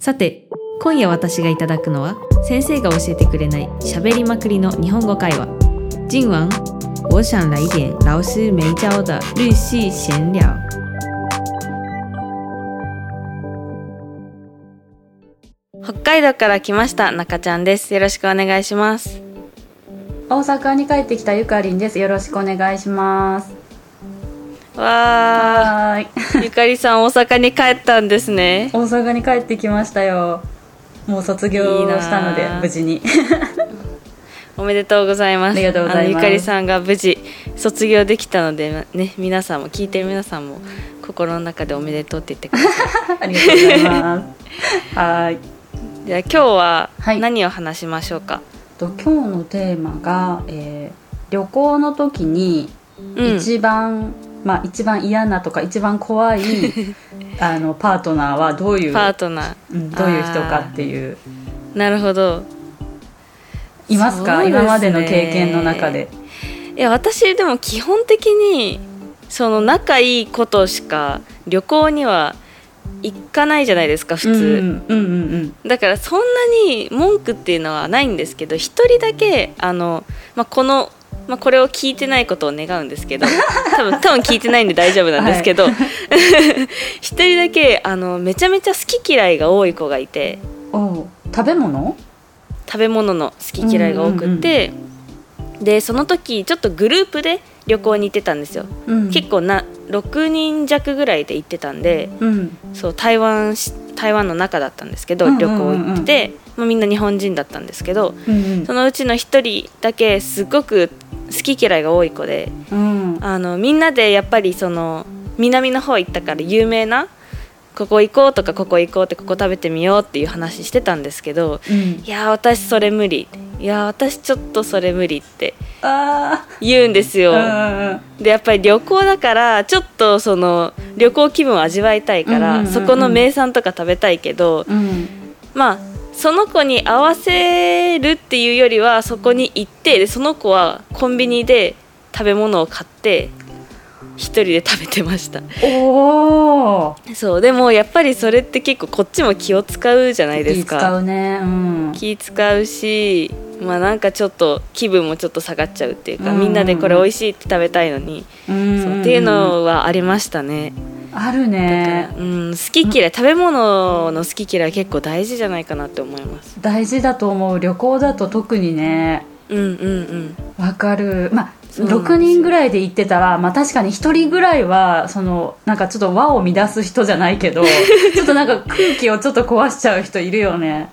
さて今夜私がいただくのは先生が教えてくれない喋りまくりの日本語会話。今晚我想来点老师没教的日系闲聊北海道から来ました中ちゃんです。よろしくお願いします。大阪に帰ってきたゆかりんです。よろしくお願いします。わはーい。ー ゆかりさん大阪に帰ったんですね。大阪に帰ってきましたよ。もう卒業したので無事に。おめでとうございます。ありがとうございます。ゆかりさんが無事卒業できたのでね皆さんも聞いてる皆さんも心の中でおめでとうって言ってくださ ありがとうございます。はーいい。じゃあ今日ははい。何を話しましょうか、と今日のテーマが、えー旅行の時にうん。一番、まあ一番嫌なとか一番怖い あのパートナーはどういう、パートナー。うんどういう人かっていう。なるほど。いますか？ね。今までの経験の中で。いや私でも基本的にその仲いいことしか旅行には行かないじゃないですか普通、うんうんうんうん。だからそんなに文句っていうのはないんですけど一人だけあの、まあ、この、まあ、これを聞いてないことを願うんですけど 多分多分聞いてないんで大丈夫なんですけど、一人だけあのめちゃめちゃ好き嫌いが多い子がいて食べ物？食べ物の好き嫌いが多くて、でその時ちょっとグループで旅行に行ってたんですよ、うん。結構な6人弱ぐらいで行ってたんでうん。そう台湾し台湾の中だったんですけど、うんうんうん旅行行って、まあ、みんな日本人だったんですけどうんそのうちの1人だけすごく好き嫌いが多い子でうん。あのみんなでやっぱりその南の方行ったから有名なここ行こうとかここ行こうってここ食べてみようっていう話してたんですけどうん。いやー私それ無理。いやー私ちょっとそれ無理ってあ言うんですよ。あでやっぱり旅行だからちょっとその旅行気分を味わいたいから、そこの名産とか食べたいけど、うん。まあその子に合わせるっていうよりはそこに行ってでその子はコンビニで食べ物を買って一人で食べてました。おおそう。でもやっぱりそれって結構こっちも気を使うじゃないです気使かうね。うん。気使うしまあなんかちょっと気分もちょっと下がっちゃうっていうか、うん。みんなでこれ美味しいって食べたいのに、うん。そうっていうのはありましたねあるね。うん、好き嫌い食べ物の好き嫌い結構大事じゃないかなって思います。大事だと思う。旅行だと特にね。うんうんうん。わかる。まあそうなんですよ。6人ぐらいで行ってたら、まあ、確かに1人ぐらいはそのなんかちょっと和を乱す人じゃないけど ちょっとなんか空気をちょっと壊しちゃう人いるよね。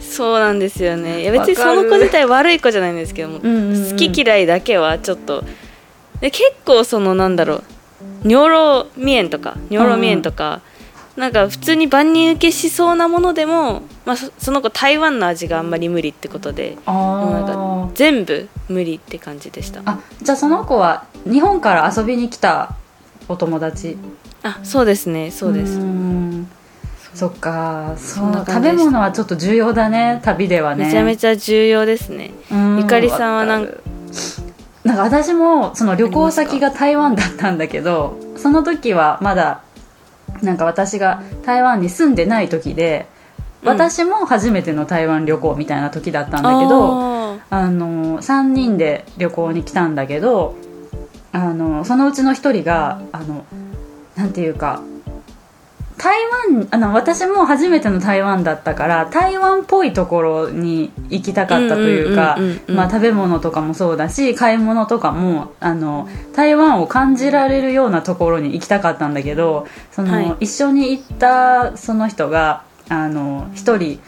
そうなんですよね。いや別にその子自体悪い子じゃないんですけども、うんうんうん。好き嫌いだけはちょっと。で結構そのなんだろう尿路未炎とか尿路未炎とか、なんか普通に万人受けしそうなものでも、まあ、そその子台湾の味があんまり無理ってことでもうなんあか全部無理って感じでした。あじゃあその子は日本から遊びに来たお友達？あそうですねそうです。そっかそう食べ物はちょっと重要だね旅ではね。めちゃめちゃ重要ですね。うん。ゆかりさんはなんなんか私もその旅行先が台湾だったんだけどその時はまだなんか私が台湾に住んでない時でうん私も初めての台湾旅行みたいな時だったんだけど、ああの3人で旅行に来たんだけどあのそのうちの1人があのなんていうか台湾あの私も初めての台湾だったから台湾っぽいところに行きたかったというか食べ物とかもそうだし買い物とかもあの台湾を感じられるようなところに行きたかったんだけどその、はい。一緒に行ったその人があの一人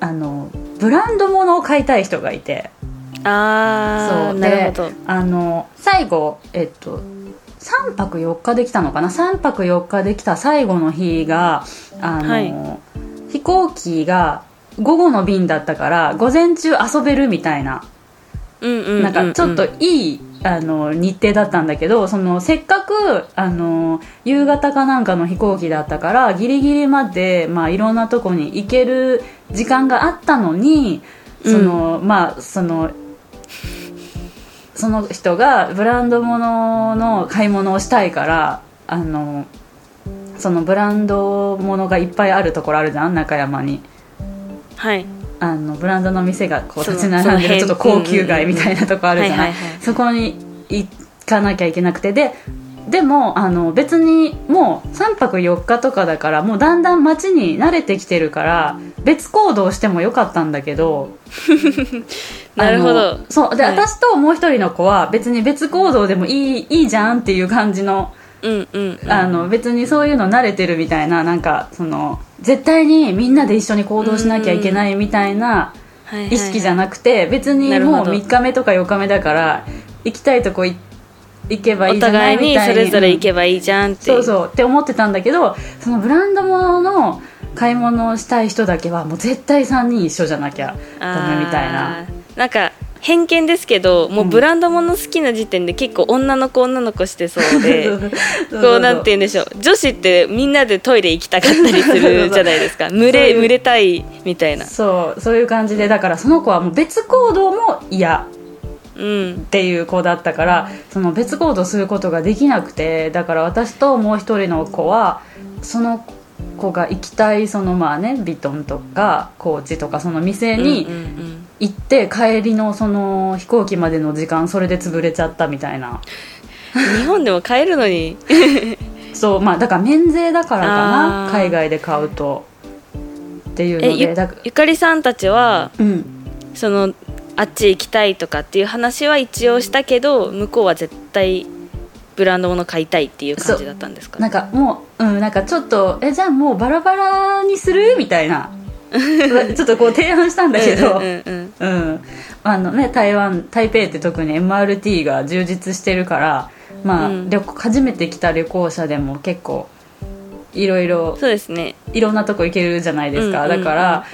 あのブランド物を買いたい人がいて。あーそう。なるほど。であの最後えっと3泊4日できたのかな？3泊4日できた最後の日があの、はい。飛行機が午後の便だったから午前中遊べるみたいな。うんうんうんうん。なんかちょっといい、あの日程だったんだけどそのせっかくあの夕方かなんかの飛行機だったからギリギリまで、まあ、いろんなとこに行ける時間があったのにその、まあそのその人がブランド物の買い物をしたいからあのそのブランドものがいっぱいあるところあるじゃん中山に。はい。あのブランドの店がこう立ち並んでるちょっと高級街みたいなとこあるじゃない？そこに行かなきゃいけなくてででもあの別にもう3泊4日とかだからもうだんだん街に慣れてきてるから別行動してもよかったんだけど なるほど。そうで、はい。私ともう一人の子は別に別行動でもいいいいじゃんっていう感じのうんうん。うんあの別にそういうの慣れてるみたいななんかその絶対にみんなで一緒に行動しなきゃいけないみたいなはいはい意識じゃなくて別にもうなるほど。3日目とか4日目だから行きたいとこい行けばいおいじゃな互いにいみたいにそれぞれ行けばいいじゃんってそうそうって思ってたんだけどそのブランド物の買い物をしたい人だけはもう絶対3人一緒じゃなきゃダメみたいな。なんか偏見ですけどもうブランド物好きな時点で結構女の子女の子してそうで こうなんて言うんでしょう。女子ってみんなでトイレ行きたかったりするじゃないですか。群れ群れたいみたいな。そうそういう感じでだからその子はもう別行動も嫌うん。っていう子だったからその別行動することができなくてだから私ともう一人の子はその子が行きたいそのまあねビトンとかコーチとかその店に行って帰りのその飛行機までの時間それで潰れちゃったみたいな。うん日本でも買えるのに。そうまあだから免税だからかな海外で買うと。っていうのでゆかりさんたちはうん。そのあっち行きたいとかっていう話は一応したけど向こうは絶対ブランド物買いたいっていう感じだったんですか？なんかもううんなんかちょっとえじゃあもうバラバラにする？みたいな。ちょっとこう提案したんだけど。うんあのね台湾台北って特に MRT が充実してるからまあ、うん。旅行初めて来た旅行者でも結構いろいろそうですね。いろんなとこ行けるじゃないですか、うんうんうん。だから、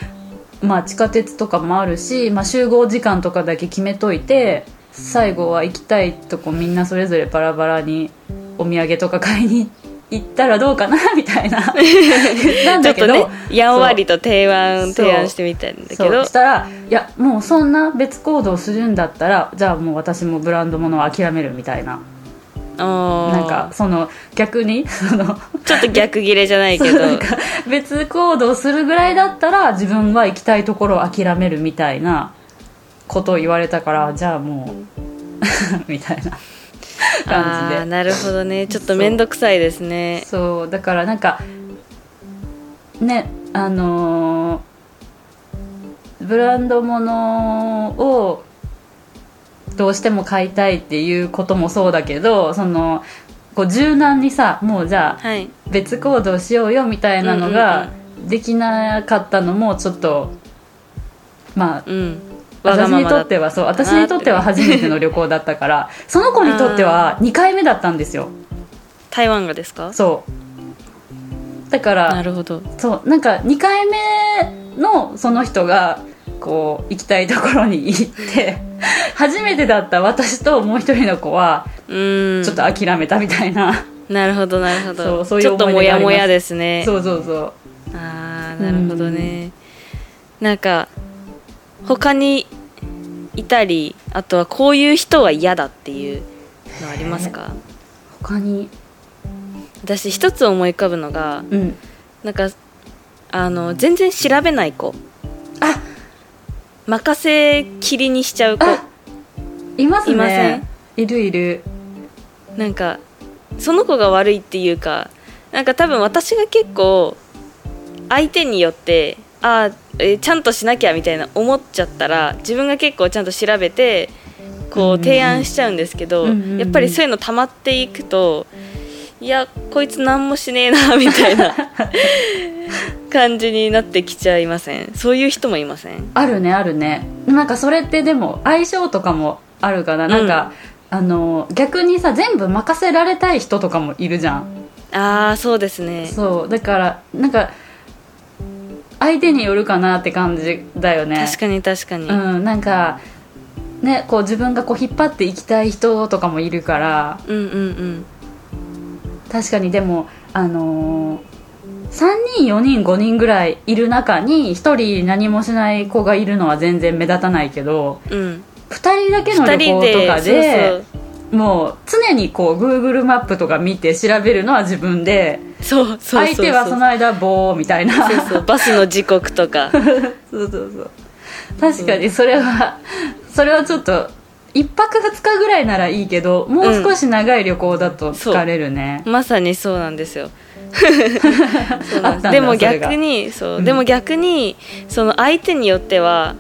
まあ、地下鉄とかもあるし、まあ、集合時間とかだけ決めといて最後は行きたいとこみんなそれぞれバラバラにお土産とか買いに行ったらどうかなみたいな。言ったんだけどちょっとねやんわりと提案提案してみたんだけど。したらいやもうそんな別行動するんだったらじゃあもう私もブランド物を諦めるみたいな。なんかその逆にそのちょっと逆ギレじゃないけど。別行動するぐらいだったら自分は行きたいところを諦めるみたいなことを言われたからじゃあもう みたいなあ感ーじで。なるほどね。ちょっと面倒くさいですね。そう。だからなんかねあのーブランド物をどうしても買いたいっていうこともそうだけどそのこう柔軟にさもうじゃあはい。別行動しようよみたいなのができなかったのもちょっとまあうん私にとってはそう私にとっては初めての旅行だったから その子にとっては2回目だったんですよ。台湾がですか？そう。だからなるほど。そうなんか2回目のその人がこう行きたいところに行って 初めてだった私ともう一人の子はうん。ちょっと諦めたみたいな、なるほどなるほそうどそういうちょっともやもやですね。そうそうそう。ああなるほどね。なんか他にいたりあとはこういう人は嫌だっていうのありますか？他に。私一つ思い浮かぶのがうん。なんかあの全然調べない子。あ。任せきりにしちゃう子。あ。いますね。いません？いるいる。なんかその子が悪いっていうかなんか多分私が結構相手によってあーえーちゃんとしなきゃみたいな思っちゃったら自分が結構ちゃんと調べてこう提案しちゃうんですけど、やっぱりそういうの溜まっていくといやこいつ何もしねえなみたいな 感じになってきちゃいません？そういう人もいません？あるねあるね。なんかそれってでも相性とかもあるかな、なんかあの逆にさ全部任せられたい人とかもいるじゃん。ああそうですね。そう。だからなんか相手によるかなって感じだよね。確かに確かに、うんなんかねこう自分がこう引っ張っていきたい人とかもいるから。うん、うんうん。確かにでもあのー3人4人5人ぐらいいる中に1人何もしない子がいるのは全然目立たないけどうん。2人だけの2旅行とかでもう常にこう Google マップとか見て調べるのは自分でそうそう相手はその間棒みたいな。そうそうバスの時刻とか。そうそうそう。確かにそれはそれはちょっと1泊2日ぐらいならいいけどもう少し長い旅行だと疲れるね、まさにそうなんですよ。でも逆にそう、うん。でも逆にその相手によっては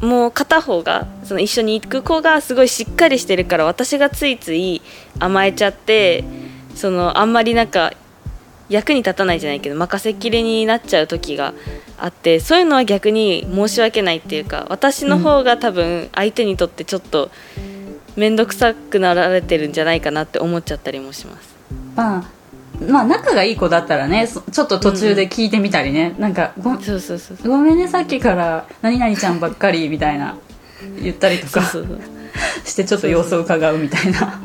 もう片方がその一緒に行く子がすごいしっかりしてるから私がついつい甘えちゃってそのあんまりなんか役に立たないじゃないけど任せっきりになっちゃう時があってそういうのは逆に申し訳ないっていうか私の方が多分相手にとってちょっと面倒くさくなられてるんじゃないかなって思っちゃったりもします。まあまあ仲がいい子だったらねそちょっと途中で聞いてみたりね、なんかごそうそうそう。ごめんねさっきから何々ちゃんばっかりみたいな言ったりとか。そうそうそう してちょっと様子を伺うみたいな。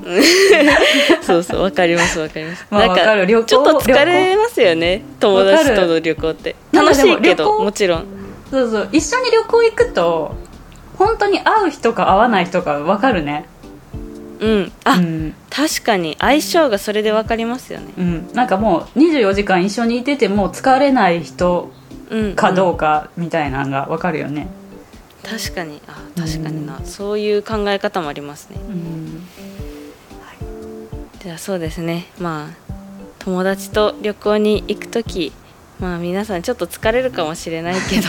そうそうわかりますわかります、まあわかる。旅行ちょっと疲れますよね友達との旅行って。楽しいけどもちろん。そうそう。一緒に旅行行くと本当に会う人か会わない人か分かるね。うん。あ、うん、確かに。相性がそれでわかりますよね。うん、なんかもう24時間一緒にいてても疲れない人うん。かどううかみたいなのが分かるよね、ん確かに。あ確かにな、そういう考え方もありますね。うん。じゃあそうですね。まあ友達と旅行に行く時まあ皆さんちょっと疲れるかもしれないけど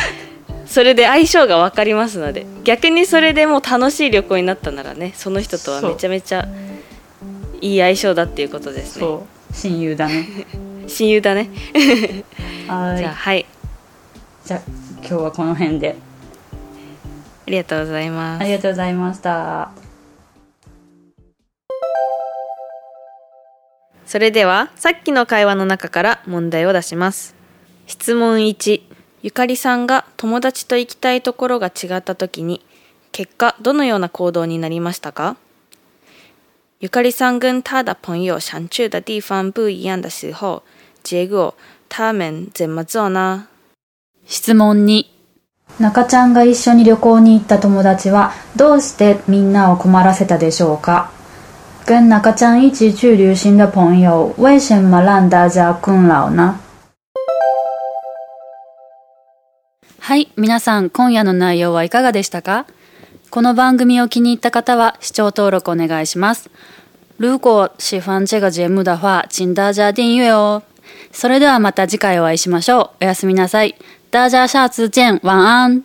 それで相性が分かりますので逆にそれでもう楽しい旅行になったならねその人とはめちゃめちゃいい相性だっていうことですね。そう。親友だね。親友だね。はい。じゃあはい。じゃあ今日はこの辺でありがとうございます。ありがとうございました。それではさっきの会話の中から問題を出します。質問1ゆかりさんが友達と行きたいところが違った時に結果どのような行動になりましたか？ゆかりさん跟他的朋友想去的地方不一样的时候结果他们怎么做呢質問2中ちゃんが一緒に旅行に行った友達はどうしてみんなを困らせたでしょうか？跟中ちゃん一起去旅行的朋友为什么让大家困扰呢はい、皆さん今夜の内容はいかがでしたか？この番組を気に入った方は視聴登録お願いします。如果喜欢这个节目的话，请大家订阅哦。それではまた次回お会いしましょう。おやすみなさい。大家下次见。晚安。